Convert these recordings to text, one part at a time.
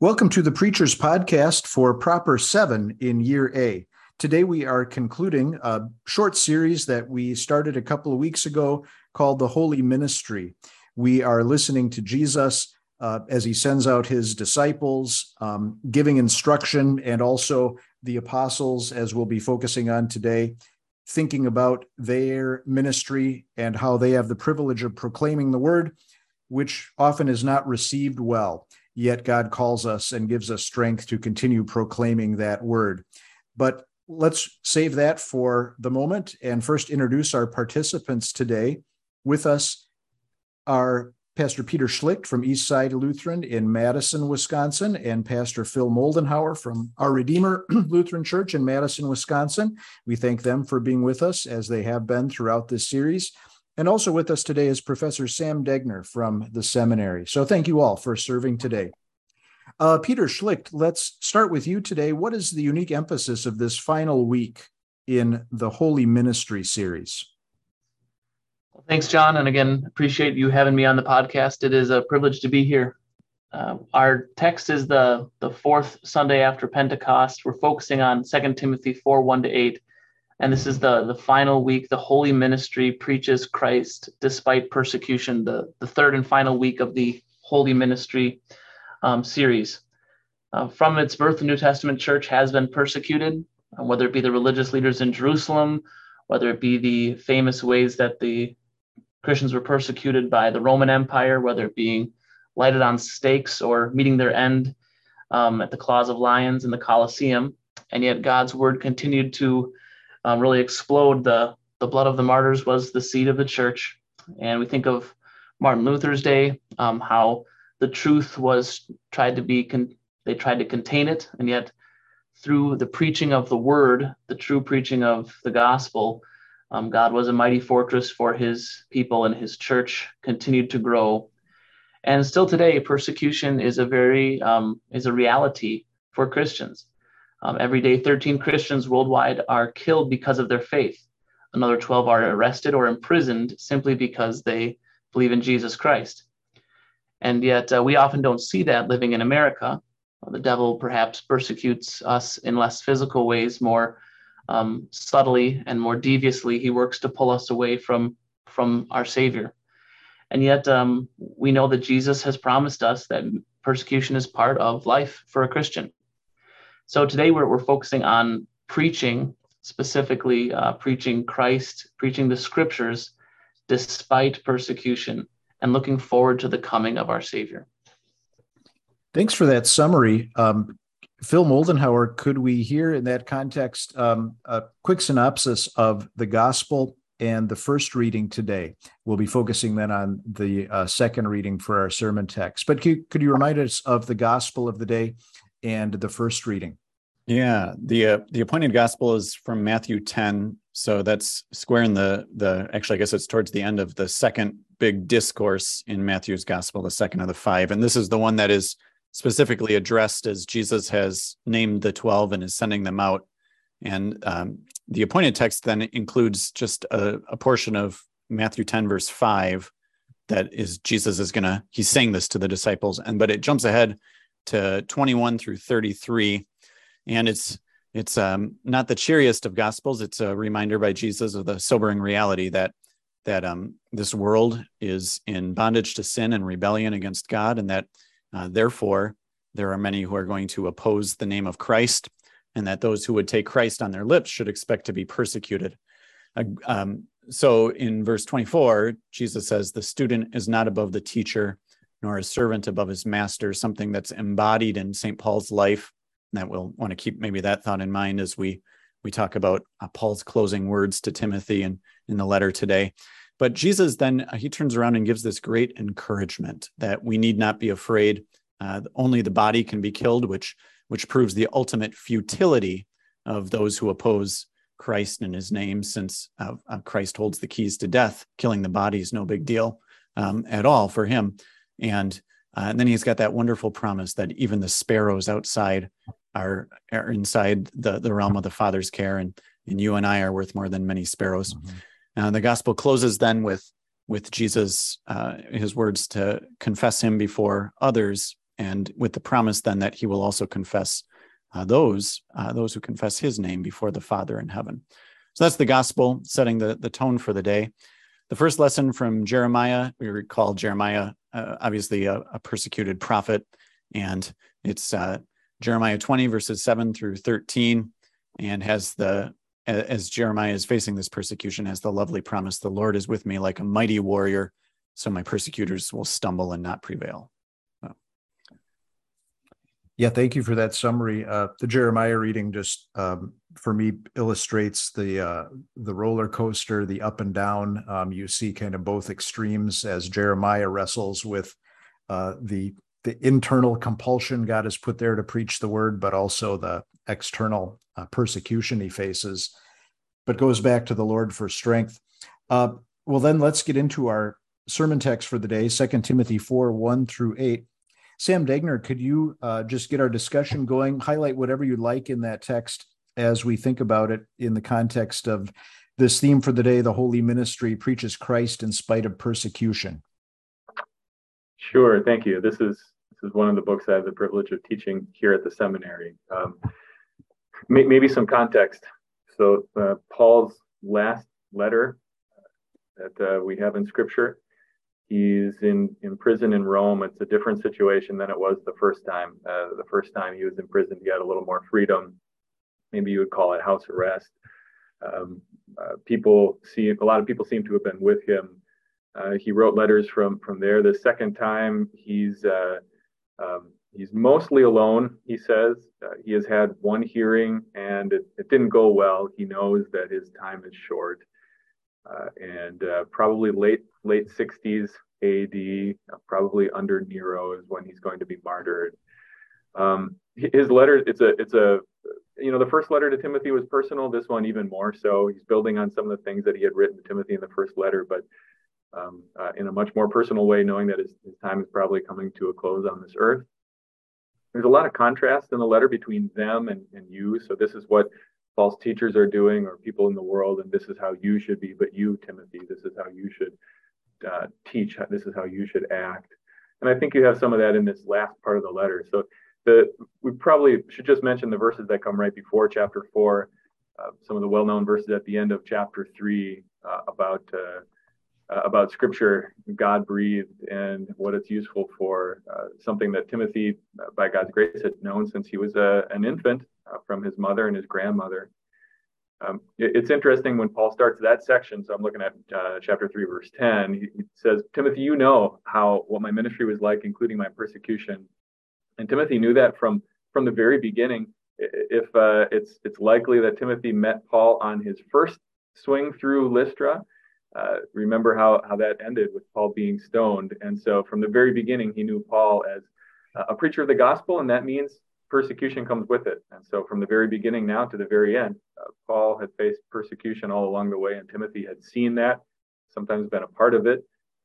Welcome to the Preacher's Podcast for Proper 7 in Year A. Today we are concluding a short series that we started a couple of weeks ago called The Holy Ministry. We are listening to Jesus uh, as he sends out his disciples, um, giving instruction, and also the apostles, as we'll be focusing on today, thinking about their ministry and how they have the privilege of proclaiming the word, which often is not received well yet God calls us and gives us strength to continue proclaiming that word. But let's save that for the moment and first introduce our participants today. With us are Pastor Peter Schlicht from Eastside Lutheran in Madison, Wisconsin, and Pastor Phil Moldenhauer from Our Redeemer Lutheran Church in Madison, Wisconsin. We thank them for being with us as they have been throughout this series. And also with us today is Professor Sam Degner from the seminary. So thank you all for serving today. Uh, Peter Schlicht, let's start with you today. What is the unique emphasis of this final week in the Holy Ministry series? Well, thanks, John. And again, appreciate you having me on the podcast. It is a privilege to be here. Uh, our text is the, the fourth Sunday after Pentecost. We're focusing on 2 Timothy 4 1 to 8 and this is the the final week the holy ministry preaches christ despite persecution the the third and final week of the holy ministry um, series. Uh, from its birth the new testament church has been persecuted uh, whether it be the religious leaders in jerusalem whether it be the famous ways that the christians were persecuted by the roman empire whether it being lighted on stakes or meeting their end um, at the claws of lions in the colosseum. And yet god's word continued to um, really explode. The, the blood of the martyrs was the seed of the church. And we think of Martin Luther's day, um, how the truth was tried to be, con- they tried to contain it. And yet, through the preaching of the word, the true preaching of the gospel, um, God was a mighty fortress for his people, and his church continued to grow. And still today, persecution is a very um, is a reality for Christians. Um, every day, 13 Christians worldwide are killed because of their faith. Another 12 are arrested or imprisoned simply because they believe in Jesus Christ. And yet, uh, we often don't see that living in America. The devil perhaps persecutes us in less physical ways, more um, subtly and more deviously. He works to pull us away from, from our Savior. And yet, um, we know that Jesus has promised us that persecution is part of life for a Christian. So today we're, we're focusing on preaching, specifically uh, preaching Christ, preaching the scriptures despite persecution, and looking forward to the coming of our Savior. Thanks for that summary. Um, Phil Moldenhauer, could we hear in that context um, a quick synopsis of the gospel and the first reading today? We'll be focusing then on the uh, second reading for our sermon text. But could, could you remind us of the gospel of the day and the first reading? Yeah, the uh, the appointed gospel is from Matthew 10, so that's square in the the actually I guess it's towards the end of the second big discourse in Matthew's gospel, the second of the five, and this is the one that is specifically addressed as Jesus has named the 12 and is sending them out. And um, the appointed text then includes just a, a portion of Matthew 10 verse 5 that is Jesus is going to he's saying this to the disciples and but it jumps ahead to 21 through 33 and it's it's um, not the cheeriest of gospels it's a reminder by jesus of the sobering reality that that um, this world is in bondage to sin and rebellion against god and that uh, therefore there are many who are going to oppose the name of christ and that those who would take christ on their lips should expect to be persecuted uh, um, so in verse 24 jesus says the student is not above the teacher nor a servant above his master, something that's embodied in St. Paul's life. That we'll want to keep maybe that thought in mind as we we talk about uh, Paul's closing words to Timothy and in the letter today. But Jesus then uh, he turns around and gives this great encouragement that we need not be afraid. Uh, only the body can be killed, which which proves the ultimate futility of those who oppose Christ in His name, since uh, uh Christ holds the keys to death. Killing the body is no big deal um, at all for Him. And, uh, and then he's got that wonderful promise that even the sparrows outside are, are inside the, the realm of the Father's care, and, and you and I are worth more than many sparrows. Mm-hmm. Uh, the gospel closes then with with Jesus, uh, his words to confess him before others and with the promise then that he will also confess uh, those uh, those who confess his name before the Father in heaven. So that's the gospel setting the, the tone for the day. The first lesson from Jeremiah, we recall Jeremiah, uh, obviously a, a, persecuted prophet, and it's uh, Jeremiah 20, verses 7 through 13, and has the, as Jeremiah is facing this persecution, has the lovely promise the Lord is with me like a mighty warrior, so my persecutors will stumble and not prevail. Yeah, thank you for that summary. Uh, the Jeremiah reading just um, for me illustrates the uh, the roller coaster, the up and down. Um, you see kind of both extremes as Jeremiah wrestles with uh, the the internal compulsion God has put there to preach the word, but also the external uh, persecution he faces. But goes back to the Lord for strength. Uh, well, then let's get into our sermon text for the day: Second Timothy four one through eight. Sam Degner, could you uh, just get our discussion going? Highlight whatever you'd like in that text as we think about it in the context of this theme for the day the Holy Ministry preaches Christ in spite of persecution. Sure, thank you. This is is one of the books I have the privilege of teaching here at the seminary. Um, maybe some context. So uh, Paul's last letter that uh, we have in Scripture He's in, in prison in Rome. It's a different situation than it was the first time. Uh, the first time he was in prison, he had a little more freedom. Maybe you would call it house arrest. Um, uh, people see a lot of people seem to have been with him. Uh, he wrote letters from from there. The second time, he's uh, um, he's mostly alone. He says uh, he has had one hearing and it, it, didn't go well. He knows that his time is short. Uh, and uh, probably late late 60s AD, uh, probably under Nero is when he's going to be martyred. Um, his letter, it's a it's a you know the first letter to Timothy was personal. This one even more so. He's building on some of the things that he had written to Timothy in the first letter, but um, uh, in a much more personal way, knowing that his, his time is probably coming to a close on this earth. There's a lot of contrast in the letter between them and, and you. So this is what false teachers are doing or people in the world, and this is how you should be. But you, Timothy, this is how you should uh, teach. This is how you should act. And I think you have some of that in this last part of the letter. So the we probably should just mention the verses that come right before chapter four. Uh, some of the well-known verses at the end of chapter three uh, about uh, uh, about Scripture, God breathed, and what it's useful for. Uh, something that Timothy, by God's grace, had known since he was a, an infant uh, from his mother and his grandmother. Um, it, it's interesting when Paul starts that section. So I'm looking at uh, chapter three, verse 10. He, he, says, "Timothy, you know how what my ministry was like, including my persecution." And Timothy knew that from from the very beginning. If uh, it's it's likely that Timothy met Paul on his first swing through Lystra. Uh, remember how how that ended with Paul being stoned, and so from the very beginning, he knew Paul as a preacher of the gospel, and that means persecution comes with it. And so, from the very beginning now to the very end, uh, Paul had faced persecution all along the way, and Timothy had seen that, sometimes been a part of it,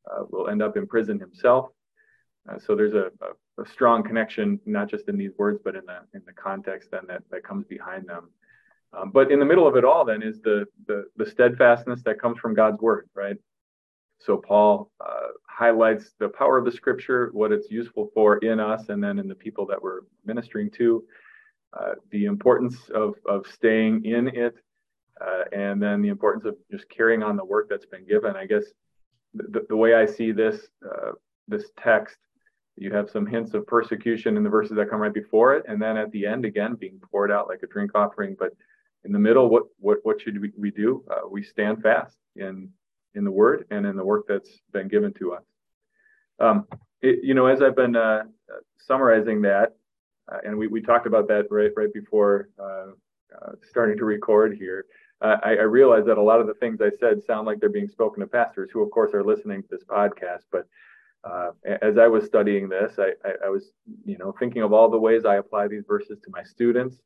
uh, will end up in prison himself. Uh, so there's a, a, a, strong connection, not just in these words, but in the in the context then that, that comes behind them. Um, but in the middle of it all, then is the, the the steadfastness that comes from God's word, right? So Paul uh, highlights the power of the scripture, what it's useful for in us, and then in the people that we're ministering to, uh, the importance of, of staying in it, uh, and then the importance of just carrying on the work that's been given. I guess the, the way I see this uh, this text, you have some hints of persecution in the verses that come right before it, and then at the end again being poured out like a drink offering. But in the middle, what what what should we, we do? Uh, we stand fast in in the Word and in the work that's been given to us. Um, it, you know, as I've been uh, summarizing that, uh, and we, we talked about that right right before uh, uh starting to record here. Uh, I, I realize that a lot of the things I said sound like they're being spoken to pastors, who of course are listening to this podcast. But uh, as I was studying this, I, I, I was, you know, thinking of all the ways I apply these verses to my students.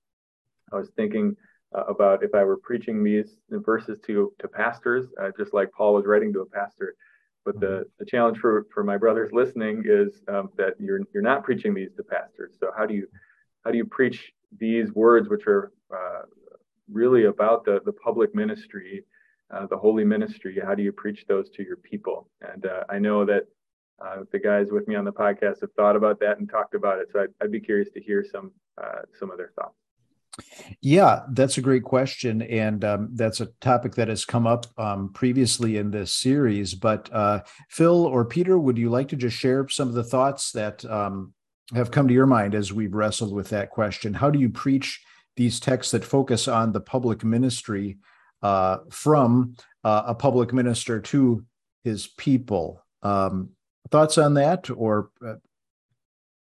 I was thinking uh, about if I were preaching these verses to to pastors, uh, just like Paul was writing to a pastor. But the, mm-hmm. the challenge for, for my brothers listening is um, that you're you're not preaching these to pastors. So how do you how do you preach these words, which are uh, really about the the public ministry, uh, the holy ministry? How do you preach those to your people? And uh, I know that uh, the guys with me on the podcast have thought about that and talked about it. So I'd, I'd be curious to hear some uh, some of their thoughts. Yeah, that's a great question, and um, that's a topic that has come up um, previously in this series. But uh, Phil or Peter, would you like to just share some of the thoughts that um, have come to your mind as we've wrestled with that question? How do you preach these texts that focus on the public ministry uh, from uh, a public minister to his people? Um, thoughts on that, or uh,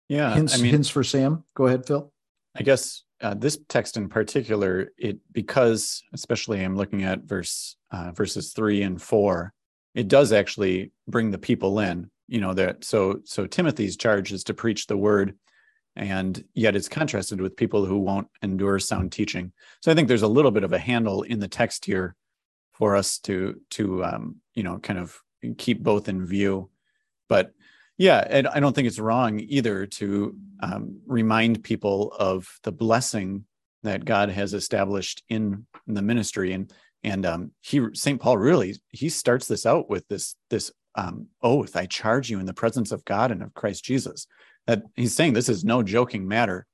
yeah, hints, I mean, hints for Sam? Go ahead, Phil. I guess uh, this text in particular, it because especially I'm looking at verse uh, verses three and four, it does actually bring the people in. You know that so so Timothy's charge is to preach the word, and yet it's contrasted with people who won't endure sound teaching. So I think there's a little bit of a handle in the text here for us to to um, you know kind of keep both in view, but yeah, and I don't think it's wrong either to um, remind people of the blessing that God has established in, in the ministry, and and um, he Saint Paul really he starts this out with this this um, oath: "I charge you in the presence of God and of Christ Jesus." That he's saying this is no joking matter,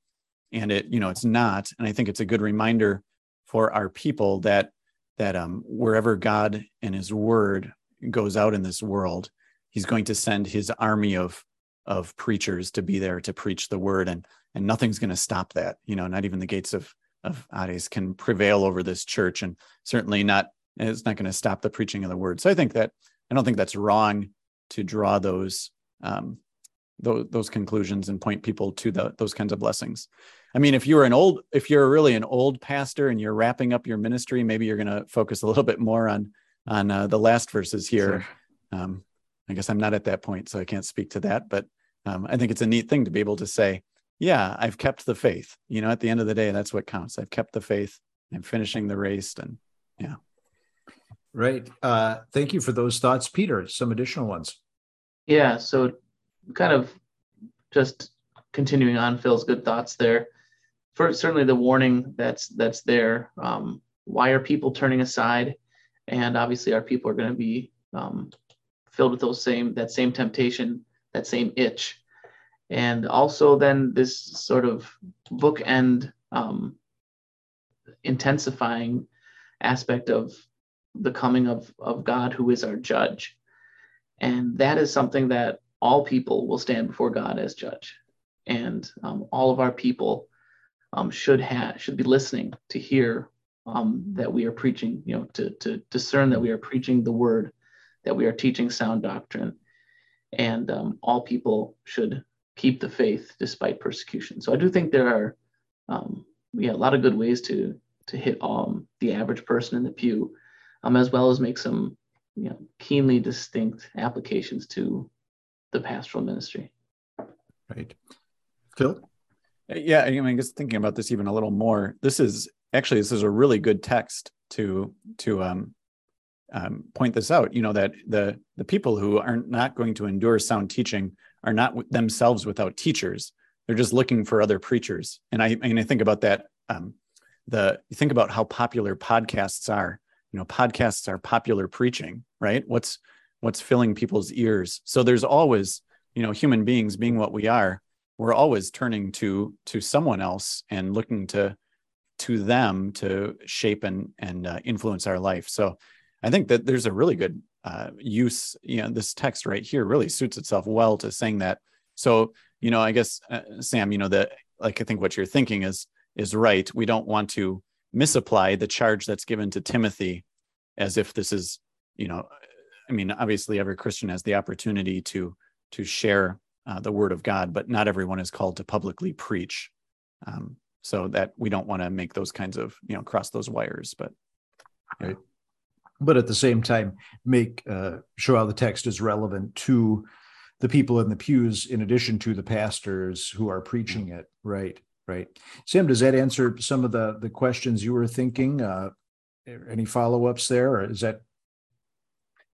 and it you know it's not, and I think it's a good reminder for our people that that um, wherever God and His Word goes out in this world he's going to send his army of of preachers to be there to preach the word and and nothing's going to stop that you know not even the gates of of Hades can prevail over this church and certainly not it's not going to stop the preaching of the word so i think that i don't think that's wrong to draw those um those, those conclusions and point people to the, those kinds of blessings i mean if you're an old if you're really an old pastor and you're wrapping up your ministry maybe you're going to focus a little bit more on on uh, the last verses here sure. um, I guess I'm not at that point, so I can't speak to that. But um, I think it's a neat thing to be able to say, yeah, I've kept the faith. You know, at the end of the day, that's what counts. I've kept the faith. I'm finishing the race, and yeah. Right. Uh, thank you for those thoughts, Peter. Some additional ones. Yeah. So, kind of just continuing on Phil's good thoughts there. First, certainly the warning that's that's there. Um, why are people turning aside? And obviously, our people are going to be um, filled with those same that same temptation, that same itch, and also then this sort of bookend um, intensifying aspect of the coming of of God, who is our judge, and that is something that all people will stand before God as judge, and um, all of our people um, should have should be listening to hear um, that we are preaching, you know, to to discern that we are preaching the word that we are teaching sound doctrine, and um, all people should keep the faith despite persecution. So I do think there are, um, yeah, a lot of good ways to to hit um, the average person in the pew, um, as well as make some, you know, keenly distinct applications to the pastoral ministry. Right, Phil. Yeah, I mean, just thinking about this even a little more. This is actually this is a really good text to to um, um, point this out. You know that the the people who are not going to endure sound teaching are not themselves without teachers. They're just looking for other preachers. And I, and I think about that. Um, the think about how popular podcasts are. You know, podcasts are popular preaching, right? What's what's filling people's ears? So there's always, you know, human beings being what we are, we're always turning to to someone else and looking to to them to shape and and uh, influence our life. So I think that there's a really good uh, use. You know, this text right here really suits itself well to saying that. So, you know, I guess uh, Sam, you know, that like I think what you're thinking is is right. We don't want to misapply the charge that's given to Timothy as if this is, you know, I mean, obviously every Christian has the opportunity to to share uh, the word of God, but not everyone is called to publicly preach. Um, so that we don't want to make those kinds of, you know, cross those wires. But right but at the same time make uh, show how the text is relevant to the people in the pews in addition to the pastors who are preaching it right? Right. Sam does that answer some of the the questions you were thinking? Uh, any follow-ups there or is that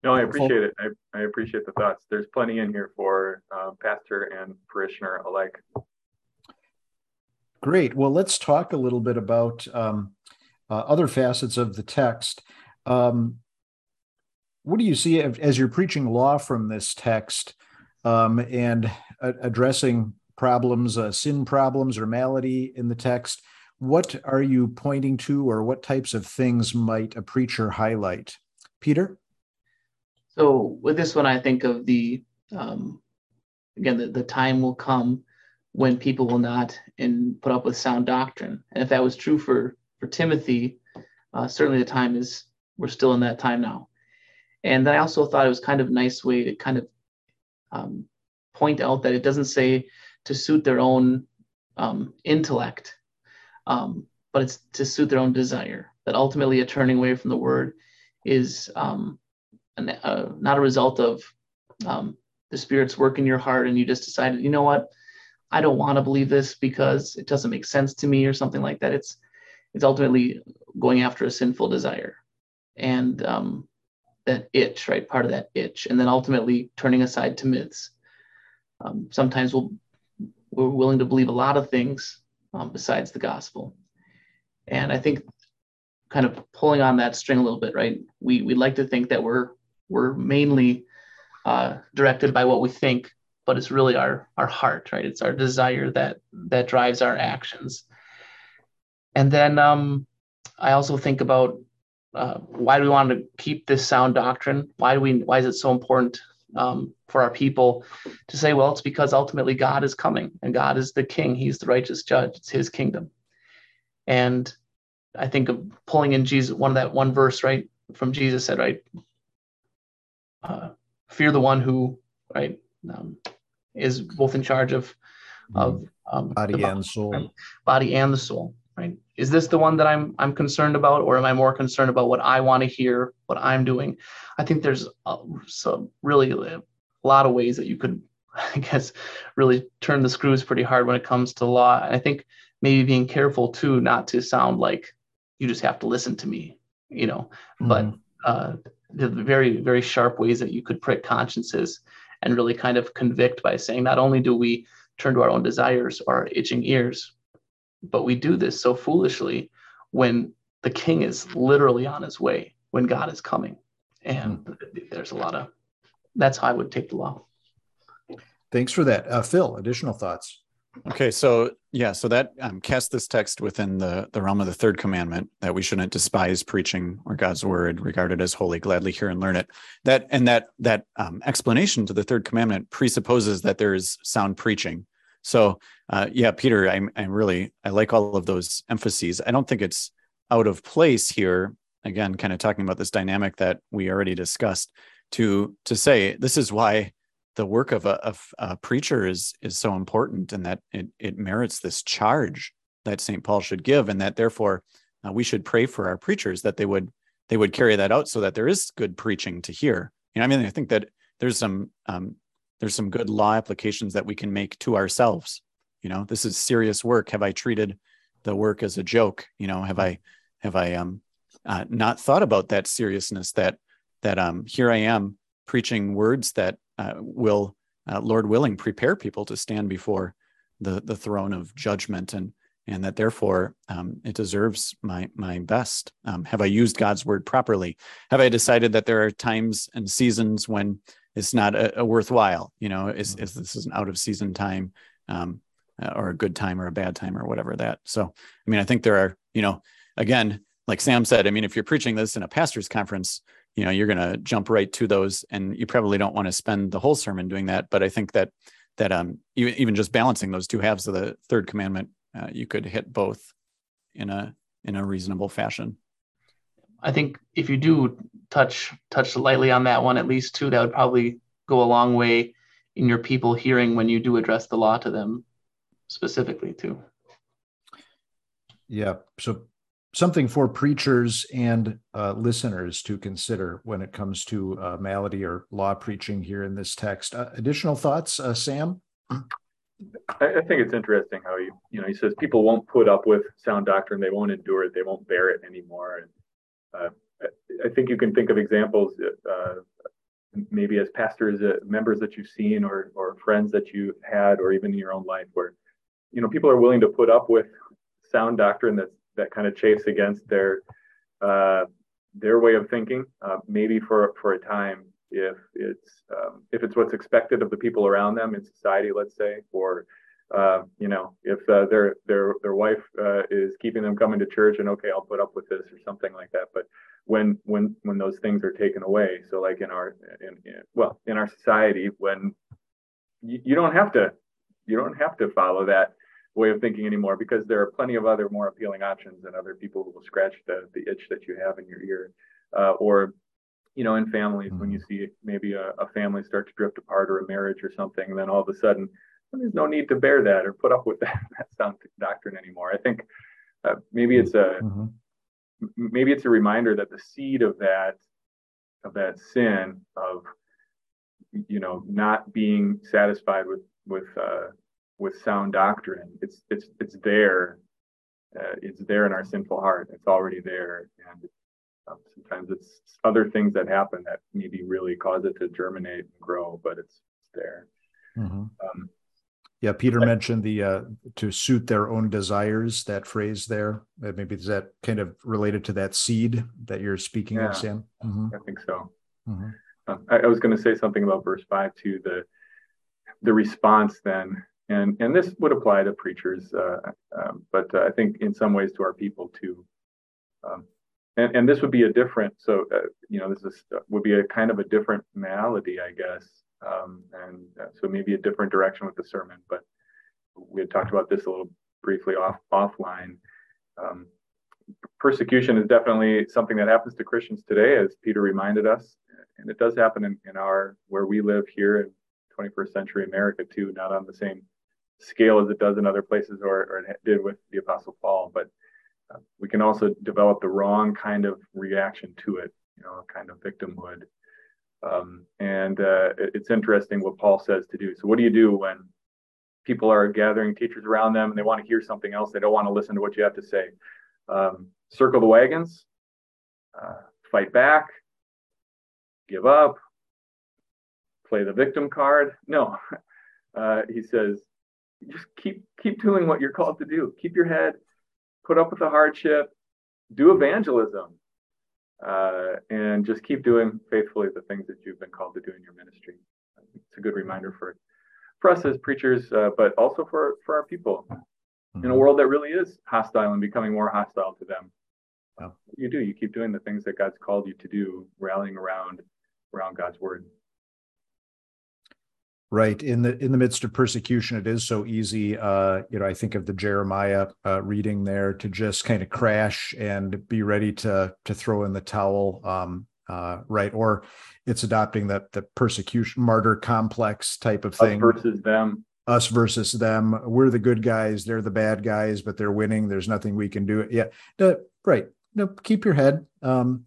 no i appreciate it. I, I appreciate the thoughts. There's plenty in here for uh, pastor and parishioner alike. Great. Well let's talk a little bit about um, uh, other facets of the text um, what do you see as you're preaching law from this text? um, and addressing problems, uh, sin problems or malady in the text, what are you pointing to, or what types of things might a preacher highlight? Peter? So, with this one, I think of the, um, again, the, the time will come when people will not and put up with sound doctrine. And if that was true for, for Timothy, uh, certainly the time is, we're still in that time now. And then I also thought it was kind of a nice way to kind of um, point out that it doesn't say to suit their own um, intellect, um, but it's to suit their own desire. That ultimately a turning away from the word is um, an, uh, not a result of um, the Spirit's work in your heart and you just decided, you know what, I don't want to believe this because it doesn't make sense to me or something like that. It's it's ultimately going after a sinful desire, and um, that itch, right? Part of that itch, and then ultimately turning aside to myths. Um, sometimes we'll we're willing to believe a lot of things um, besides the gospel. And I think kind of pulling on that string a little bit, right? We we like to think that we're we're mainly uh, directed by what we think, but it's really our our heart, right? It's our desire that that drives our actions. And then um, I also think about uh, why do we want to keep this sound doctrine? Why do we? Why is it so important um, for our people to say, well, it's because ultimately God is coming and God is the king. He's the righteous judge. It's his kingdom. And I think of pulling in Jesus, one of that one verse, right, from Jesus said, right, uh, fear the one who, right, um, is both in charge of, of um, body and soul, right? body and the soul, right? Is this the one that I'm I'm concerned about, or am I more concerned about what I want to hear, what I'm doing? I think there's a, some really a lot of ways that you could, I guess, really turn the screws pretty hard when it comes to law. And I think maybe being careful too, not to sound like you just have to listen to me, you know, mm-hmm. but uh, the very, very sharp ways that you could prick consciences and really kind of convict by saying, not only do we turn to our own desires or our itching ears, but we do this so foolishly when the king is literally on his way, when God is coming. And mm-hmm. there's a lot of that's how I would take the law. Thanks for that. Uh, Phil, additional thoughts? Okay, so yeah, so that um, cast this text within the the realm of the third commandment that we shouldn't despise preaching or God's word, regard it as holy, gladly hear and learn it. That and that that um, explanation to the third commandment presupposes that there is sound preaching. So uh, yeah, Peter, I'm I'm really I like all of those emphases. I don't think it's out of place here. Again, kind of talking about this dynamic that we already discussed to to say this is why the work of a, of a preacher is is so important and that it, it merits this charge that St. Paul should give and that therefore uh, we should pray for our preachers that they would they would carry that out so that there is good preaching to hear. You know, I mean, I think that there's some um, there's some good law applications that we can make to ourselves. You know, this is serious work. Have I treated the work as a joke? You know, have I have I um uh, not thought about that seriousness that that um here I am preaching words that uh, will, uh, Lord willing, prepare people to stand before the the throne of judgment, and and that therefore um, it deserves my my best. Um, have I used God's word properly? Have I decided that there are times and seasons when it's not a, a worthwhile? You know, is, is this is an out of season time, um, uh, or a good time or a bad time or whatever that. So, I mean, I think there are, you know, again, like Sam said, I mean, if you're preaching this in a pastor's conference, you know you're going to jump right to those and you probably don't want to spend the whole sermon doing that but i think that that um even just balancing those two halves of the third commandment uh, you could hit both in a in a reasonable fashion i think if you do touch touch lightly on that one at least too that would probably go a long way in your people hearing when you do address the law to them specifically too yeah so something for preachers and uh, listeners to consider when it comes to uh, malady or law preaching here in this text. Uh, additional thoughts, uh, Sam? I, I, think it's interesting how you, you know, he says people won't put up with sound doctrine, they won't endure it, they won't bear it anymore. And uh, I, think you can think of examples, uh, maybe as pastors, members that you've seen, or or friends that you had, or even in your own life, where you know people are willing to put up with sound doctrine that's that kind of chase against their uh, their way of thinking, uh, maybe for for a time, if it's um, if it's what's expected of the people around them in society, let's say, or uh, you know, if uh, their their their wife uh, is keeping them coming to church, and okay, I'll put up with this or something like that. But when when when those things are taken away, so like in our in, in well in our society, when you, you don't have to you don't have to follow that way of thinking anymore because there are plenty of other more appealing options and other people who will scratch the, the itch that you have in your ear uh, or you know in families mm-hmm. when you see maybe a, a, family start to drift apart or a marriage or something then all of a sudden there's no need to bear that or put up with that, that sound doctrine anymore i think uh, maybe it's a mm-hmm. maybe it's a reminder that the seed of that of that sin of you know not being satisfied with with uh, with sound doctrine. It's it's it's there. Uh, it's there in our sinful heart. It's already there, and um, sometimes it's other things that happen that maybe really cause it to germinate and grow, but it's, it's there. Mm-hmm. Um, yeah, Peter mentioned the uh, to suit their own desires. That phrase there, uh, maybe is that kind of related to that seed that you're speaking yeah, of, Sam? Mm-hmm. I think so. Mm-hmm. Um, I, I, was going to say something about verse five too. The the response then and and this would apply to preachers, uh, um, but uh, I think in some ways to our people too. Um, and, and this would be a different, so uh, you know, this is would be a kind of a different malady, I guess, um, and uh, so maybe a different direction with the sermon. But we had talked about this a little briefly off offline. Um, persecution is definitely something that happens to Christians today, as Peter reminded us, and it does happen in, in our where we live here in 21st century America too, not on the same scale as it does in other places or, or it did with the Apostle Paul. But uh, we can also develop the wrong kind of reaction to it, you know, kind of victimhood. Um, and uh, it, it's interesting what Paul says to do. So, what do you do when people are gathering teachers around them and they want to hear something else? They don't want to listen to what you have to say. Um, circle the wagons, uh, fight back, give up, play the victim card. No, uh, he says, just keep keep doing what you're called to do. Keep your head, put up with the hardship, do evangelism, uh, and just keep doing faithfully the things that you've been called to do in your ministry. It's a good reminder for for us as preachers, uh, but also for for our people in a mm-hmm. world that really is hostile and becoming more hostile to them. Wow. You do. You keep doing the things that God's called you to do, rallying around around God's word. Right in the in the midst of persecution, it is so easy. Uh, you know, I think of the Jeremiah uh, reading there to just kind of crash and be ready to to throw in the towel. Um, uh, right, or it's adopting that the persecution martyr complex type of thing us versus them. Us versus them. We're the good guys. They're the bad guys, but they're winning. There's nothing we can do. Yeah, no, right. No, keep your head. Um,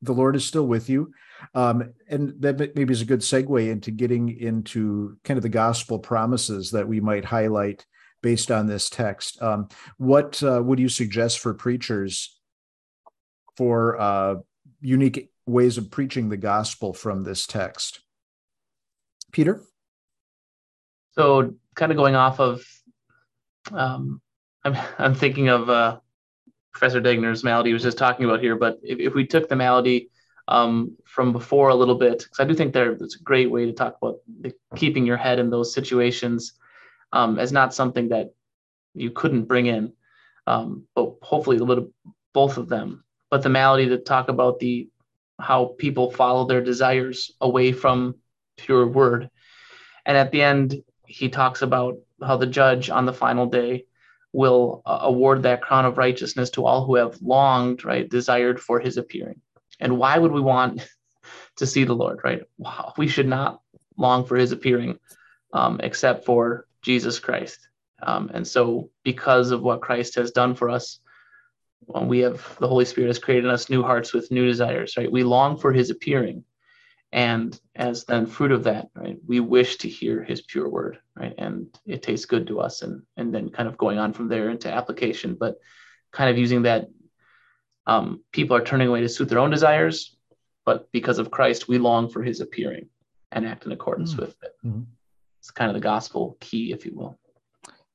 the Lord is still with you. Um, and that maybe is a good segue into getting into kind of the gospel promises that we might highlight based on this text. Um, what uh, would you suggest for preachers for uh, unique ways of preaching the gospel from this text? Peter? So, kind of going off of, um, I'm, I'm thinking of uh, Professor Degner's malady was just talking about here, but if, if we took the malady um, from before a little bit because I do think there it's a great way to talk about the, keeping your head in those situations um, as not something that you couldn't bring in, um, but hopefully a little both of them. But the malady to talk about the how people follow their desires away from pure word, and at the end he talks about how the judge on the final day will uh, award that crown of righteousness to all who have longed, right, desired for his appearing. And why would we want to see the Lord, right? Wow, we should not long for his appearing um, except for Jesus Christ. Um, and so, because of what Christ has done for us, when we have the Holy Spirit has created us new hearts with new desires, right? We long for his appearing. And as then fruit of that, right, we wish to hear his pure word, right? And it tastes good to us. And, and then kind of going on from there into application, but kind of using that um, people are turning away to suit their own desires, but because of Christ, we long for his appearing and act in accordance mm-hmm. with it. Mm-hmm. It's kind of the gospel key, if you will.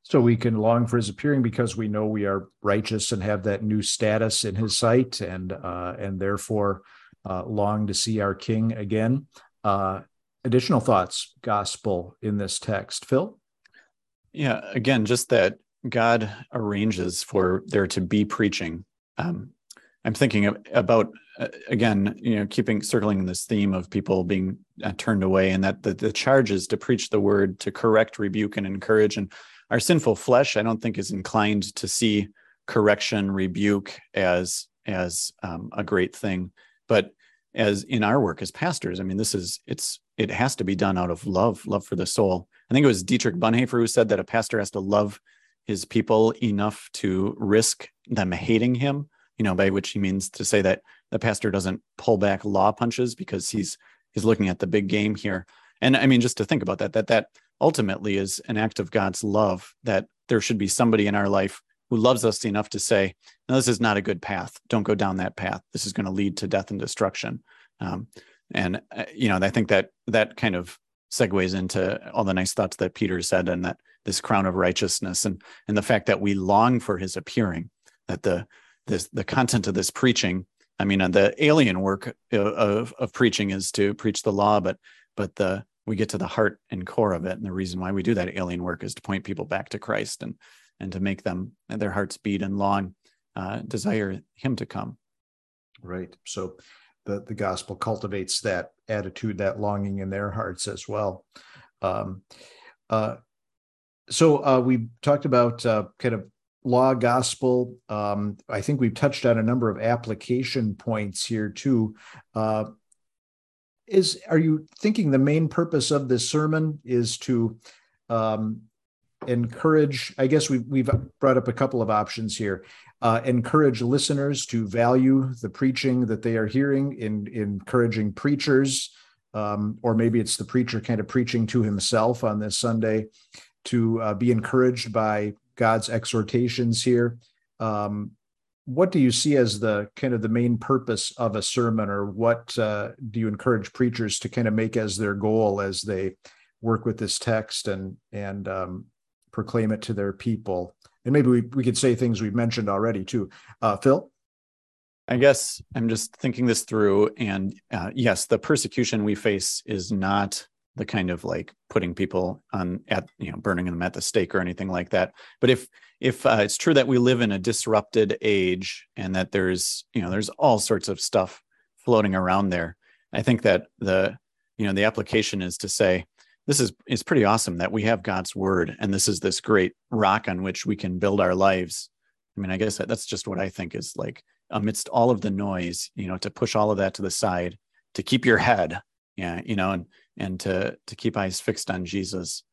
So we can long for his appearing because we know we are righteous and have that new status in his sight, and uh, and therefore uh, long to see our King again. Uh, additional thoughts, gospel in this text, Phil? Yeah, again, just that God arranges for there to be preaching. Um, I'm thinking about uh, again, you know, keeping circling this theme of people being uh, turned away, and that the, the charge is to preach the word, to correct, rebuke, and encourage. And our sinful flesh, I don't think, is inclined to see correction, rebuke as as um, a great thing, but as in our work as pastors, I mean, this is it's it has to be done out of love, love for the soul. I think it was Dietrich Bonhoeffer who said that a pastor has to love his people enough to risk them hating him you know, by which he means to say that the pastor doesn't pull back law punches because he's he's looking at the big game here. And I mean, just to think about that, that that ultimately is an act of God's love, that there should be somebody in our life who loves us enough to say, no, this is not a good path. Don't go down that path. This is going to lead to death and destruction. Um, and, uh, you know, I think that that kind of segues into all the nice thoughts that Peter said and that this crown of righteousness and, and the fact that we long for his appearing, that the, this the content of this preaching. I mean uh, the alien work of, of preaching is to preach the law but but the we get to the heart and core of it. And the reason why we do that alien work is to point people back to christ and and to make them their hearts beat and long uh, desire him to come. Right. So the the gospel cultivates that attitude that longing in their hearts as well. Um, uh, so uh, we talked about uh, kind of law gospel. Um, I think we've touched on a number of application points here too. Uh, is are you thinking the main purpose of this sermon is to um, encourage? I guess we've we've brought up a couple of options here. Uh, encourage listeners to value the preaching that they are hearing, in, in encouraging preachers, um, or maybe it's the preacher kind of preaching to himself on this Sunday, to uh, be encouraged by God's exhortations here. Um, what do you see as the kind of the main purpose of a sermon, or what uh, do you encourage preachers to kind of make as their goal as they work with this text and and um, proclaim it to their people? And maybe we, we could say things we've mentioned already too. Uh, Phil? I guess I'm just thinking this through. And uh, yes, the persecution we face is not the kind of like putting people on at you know burning them at the stake or anything like that. But if if uh, it's true that we live in a disrupted age and that there's you know there's all sorts of stuff floating around there i think that the you know the application is to say this is is pretty awesome that we have god's word and this is this great rock on which we can build our lives. I mean i guess that, that's just what i think is like amidst all of the noise you know to push all of that to the side to keep your head yeah you know and and to to keep eyes fixed on Jesus.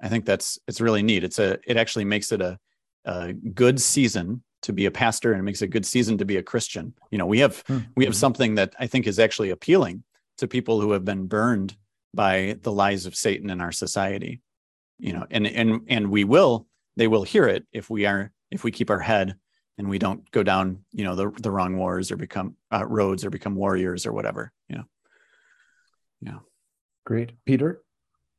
I think that's it's really neat. It's a it actually makes it a, a good season to be a pastor and it makes a good season to be a Christian. You know, we have mm-hmm. we have something that I think is actually appealing to people who have been burned by the lies of Satan in our society. You know, and and and we will they will hear it if we are if we keep our head and we don't go down you know the the wrong wars or become uh, roads or become warriors or whatever. You know. Yeah. Great. Peter?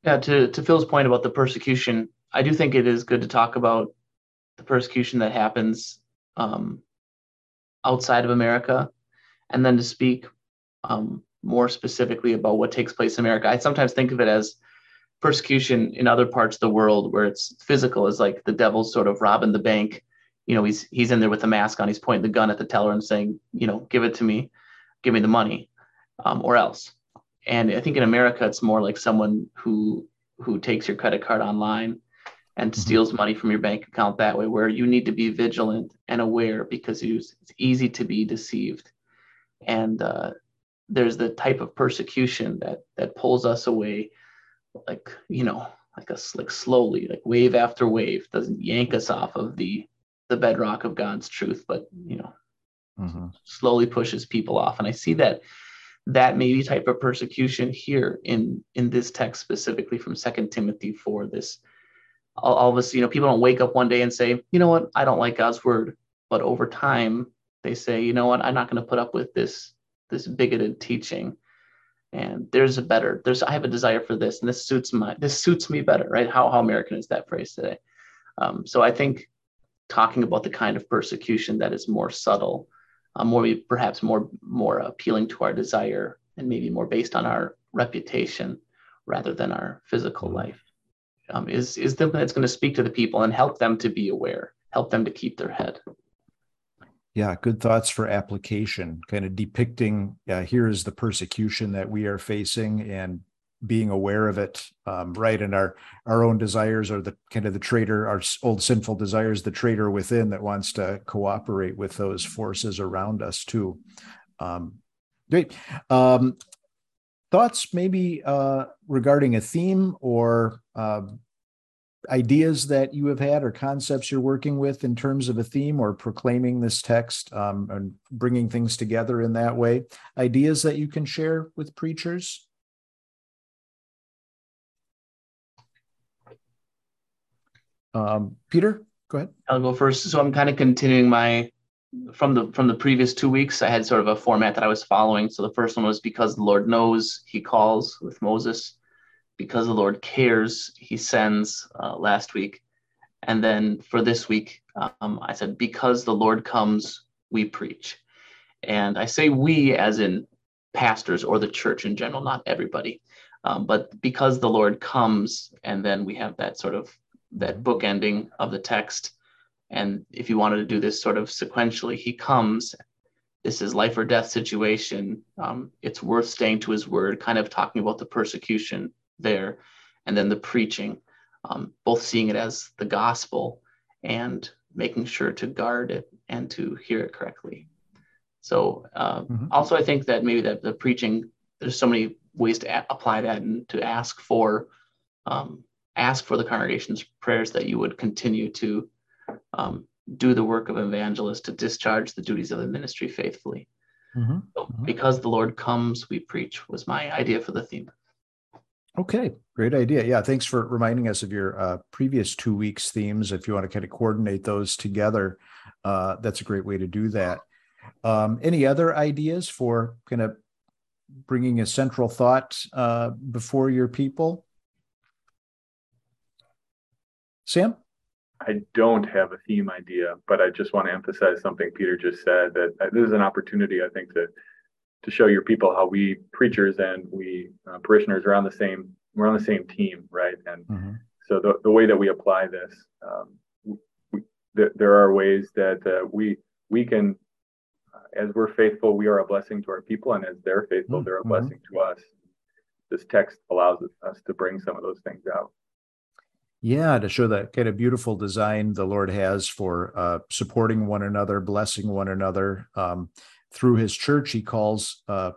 Yeah, to, to Phil's point about the persecution, I do think it is good to talk about the persecution that happens um, outside of America and then to speak um, more specifically about what takes place in America. I sometimes think of it as persecution in other parts of the world where it's physical, is like the devil's sort of robbing the bank. You know, he's he's in there with the mask on, he's pointing the gun at the teller and saying, you know, give it to me, give me the money, um, or else. And I think in America, it's more like someone who who takes your credit card online and mm-hmm. steals money from your bank account that way, where you need to be vigilant and aware because it's easy to be deceived. And uh, there's the type of persecution that that pulls us away, like you know, like us like slowly, like wave after wave, doesn't yank us off of the the bedrock of God's truth, but you know, mm-hmm. slowly pushes people off. And I see that that maybe type of persecution here in in this text specifically from second timothy for this all, all of us you know people don't wake up one day and say you know what? I don't like god's word. But over time they say you know what? I'm not going to put up with this this bigoted teaching. And there's a better there's i have a desire for this and this suits my this suits me better right? How, how american is that phrase today? Um, so i think talking about the kind of persecution that is more subtle uh, more perhaps more more appealing to our desire and maybe more based on our reputation rather than our physical life um, is is something that's going to speak to the people and help them to be aware, help them to keep their head. Yeah, good thoughts for application, kind of depicting uh, here is the persecution that we are facing and being aware of it, um, right? And our our own desires are the kind of the traitor, our old sinful desires, the traitor within that wants to cooperate with those forces around us too. Um, great. Um, thoughts maybe uh, regarding a theme or uh, ideas that you have had or concepts you're working with in terms of a theme or proclaiming this text um, and bringing things together in that way ideas that you can share with preachers um, peter go ahead i'll go first so i'm kind of continuing my from the from the previous two weeks, I had sort of a format that I was following. So the first one was because the Lord knows, He calls with Moses. Because the Lord cares, He sends. Uh, last week, and then for this week, um, I said because the Lord comes, we preach. And I say we as in pastors or the church in general, not everybody, um, but because the Lord comes, and then we have that sort of that book ending of the text and if you wanted to do this sort of sequentially, he comes. This is life or death situation. Um, it's worth staying to his word, kind of talking about the persecution there, and then the preaching, um, both seeing it as the gospel and making sure to guard it and to hear it correctly. So uh, mm-hmm. also, I think that maybe that the preaching, there's so many ways to a- apply that and to ask for, um, ask for the congregation's prayers that you would continue to um, do the work of evangelist to discharge the duties of the ministry faithfully. Mm-hmm. So mm-hmm. because the Lord comes, we preach was my idea for the theme. Okay, great idea. Yeah, thanks for reminding us of your uh, previous two weeks themes. If you want to kind of coordinate those together, uh, that's a great way to do that. Um, any other ideas for kind of bringing a central thought uh, before your people? Sam? I don't have a theme idea, but I just want to emphasize something Peter just said that this is an opportunity, I think, to to show your people how we preachers and we uh, parishioners are on the same we're on the same team, right? And mm-hmm. so the the way that we apply this, um, we, th- there are ways that uh, we we can, uh, as we're faithful, we are a blessing to our people, and as they're faithful, mm-hmm. they're a blessing to us. This text allows us to bring some of those things out. Yeah, to show that kind of beautiful design the Lord has for uh, supporting one another, blessing one another. Um, through his church, he calls uh,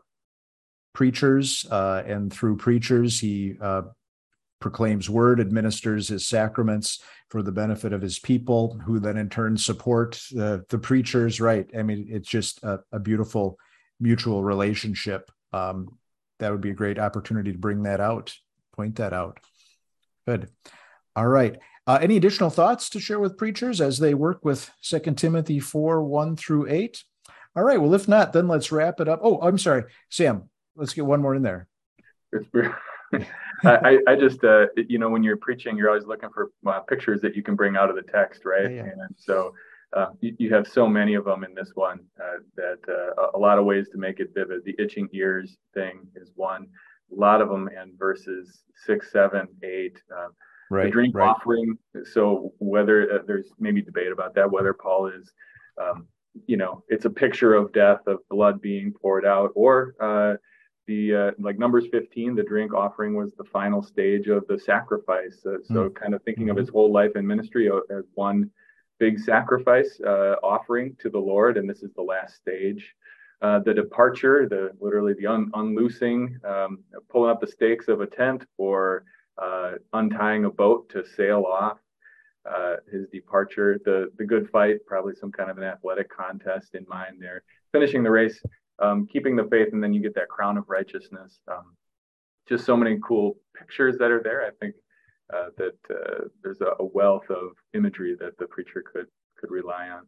preachers, uh, and through preachers, he uh, proclaims word, administers his sacraments for the benefit of his people, who then in turn support the, the preachers. Right. I mean, it's just a, a beautiful mutual relationship. Um, that would be a great opportunity to bring that out, point that out. Good. All right. Uh, any additional thoughts to share with preachers as they work with Second Timothy 4 1 through 8? All right. Well, if not, then let's wrap it up. Oh, I'm sorry, Sam. Let's get one more in there. I, I just, uh, you know, when you're preaching, you're always looking for uh, pictures that you can bring out of the text, right? Yeah, yeah. And so uh, you, you, have so many of them in this one uh, that uh, a lot of ways to make it vivid. The itching ears thing is one. A lot of them in verses six, seven, eight. Uh, right, the drink right. offering. So whether uh, there's maybe debate about that, whether Paul is, um, you know, it's a picture of death, of blood being poured out, or uh, the uh, like Numbers 15, the drink offering was the final stage of the sacrifice. Uh, so mm. kind of thinking mm-hmm. of his whole life and ministry as one big sacrifice uh, offering to the Lord, and this is the last stage. Uh, the departure, the literally the un- unloosing, um, pulling up the stakes of a tent, or uh, untying a boat to sail off, uh, his departure, the the good fight, probably some kind of an athletic contest in mind there, finishing the race, um, keeping the faith, and then you get that crown of righteousness. Um, just so many cool pictures that are there. I think uh, that uh, there's a, a wealth of imagery that the preacher could could rely on.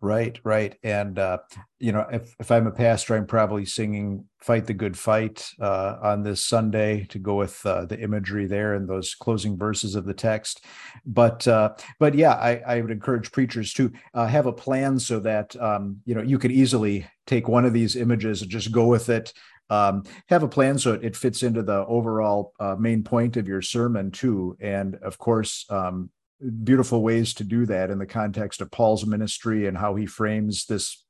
Right, right. And, uh, you know, if, if I'm a pastor, I'm probably singing Fight the Good Fight uh, on this Sunday to go with uh, the imagery there and those closing verses of the text. But, uh, but yeah, I, I would encourage preachers to uh, have a plan so that, um, you know, you could easily take one of these images and just go with it um, have a plan so it, fits into the overall uh, main point of your sermon too. And of course, um, beautiful ways to do that in the context of Paul's ministry and how he frames this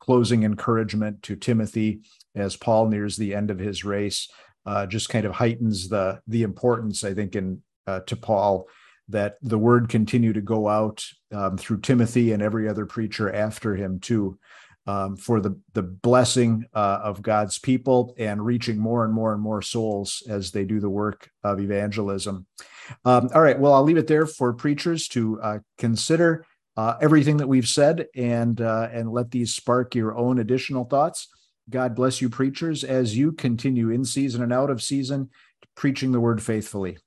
closing encouragement to Timothy as Paul nears the end of his race. Uh, just kind of heightens the the importance, I think, in uh, to Paul that the word continue to go out um, through Timothy and every other preacher after him too um, for the the blessing uh, of God's people and reaching more and more and more souls as they do the work of evangelism. Um, all right, well, I'll leave it there for preachers to uh, consider uh, everything that we've said and uh, and let these spark your own additional thoughts. God bless you, preachers, as you continue in season and out of season, preaching the word faithfully.